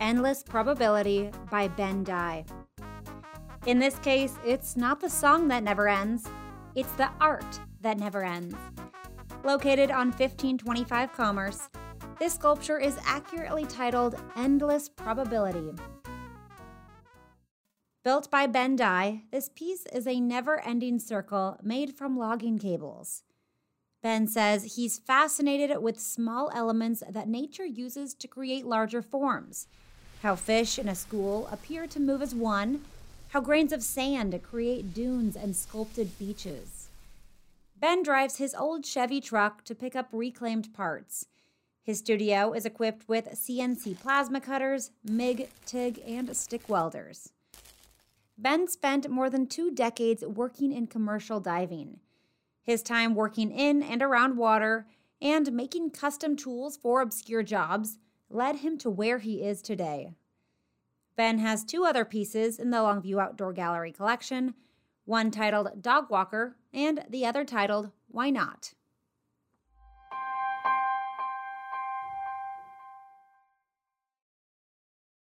Endless Probability by Ben Dye. In this case, it's not the song that never ends, it's the art that never ends. Located on 1525 Commerce, this sculpture is accurately titled Endless Probability. Built by Ben Dye, this piece is a never ending circle made from logging cables. Ben says he's fascinated with small elements that nature uses to create larger forms. How fish in a school appear to move as one, how grains of sand create dunes and sculpted beaches. Ben drives his old Chevy truck to pick up reclaimed parts. His studio is equipped with CNC plasma cutters, MIG, TIG, and stick welders. Ben spent more than two decades working in commercial diving. His time working in and around water and making custom tools for obscure jobs led him to where he is today. Ben has two other pieces in the Longview Outdoor Gallery collection, one titled Dog Walker and the other titled Why Not?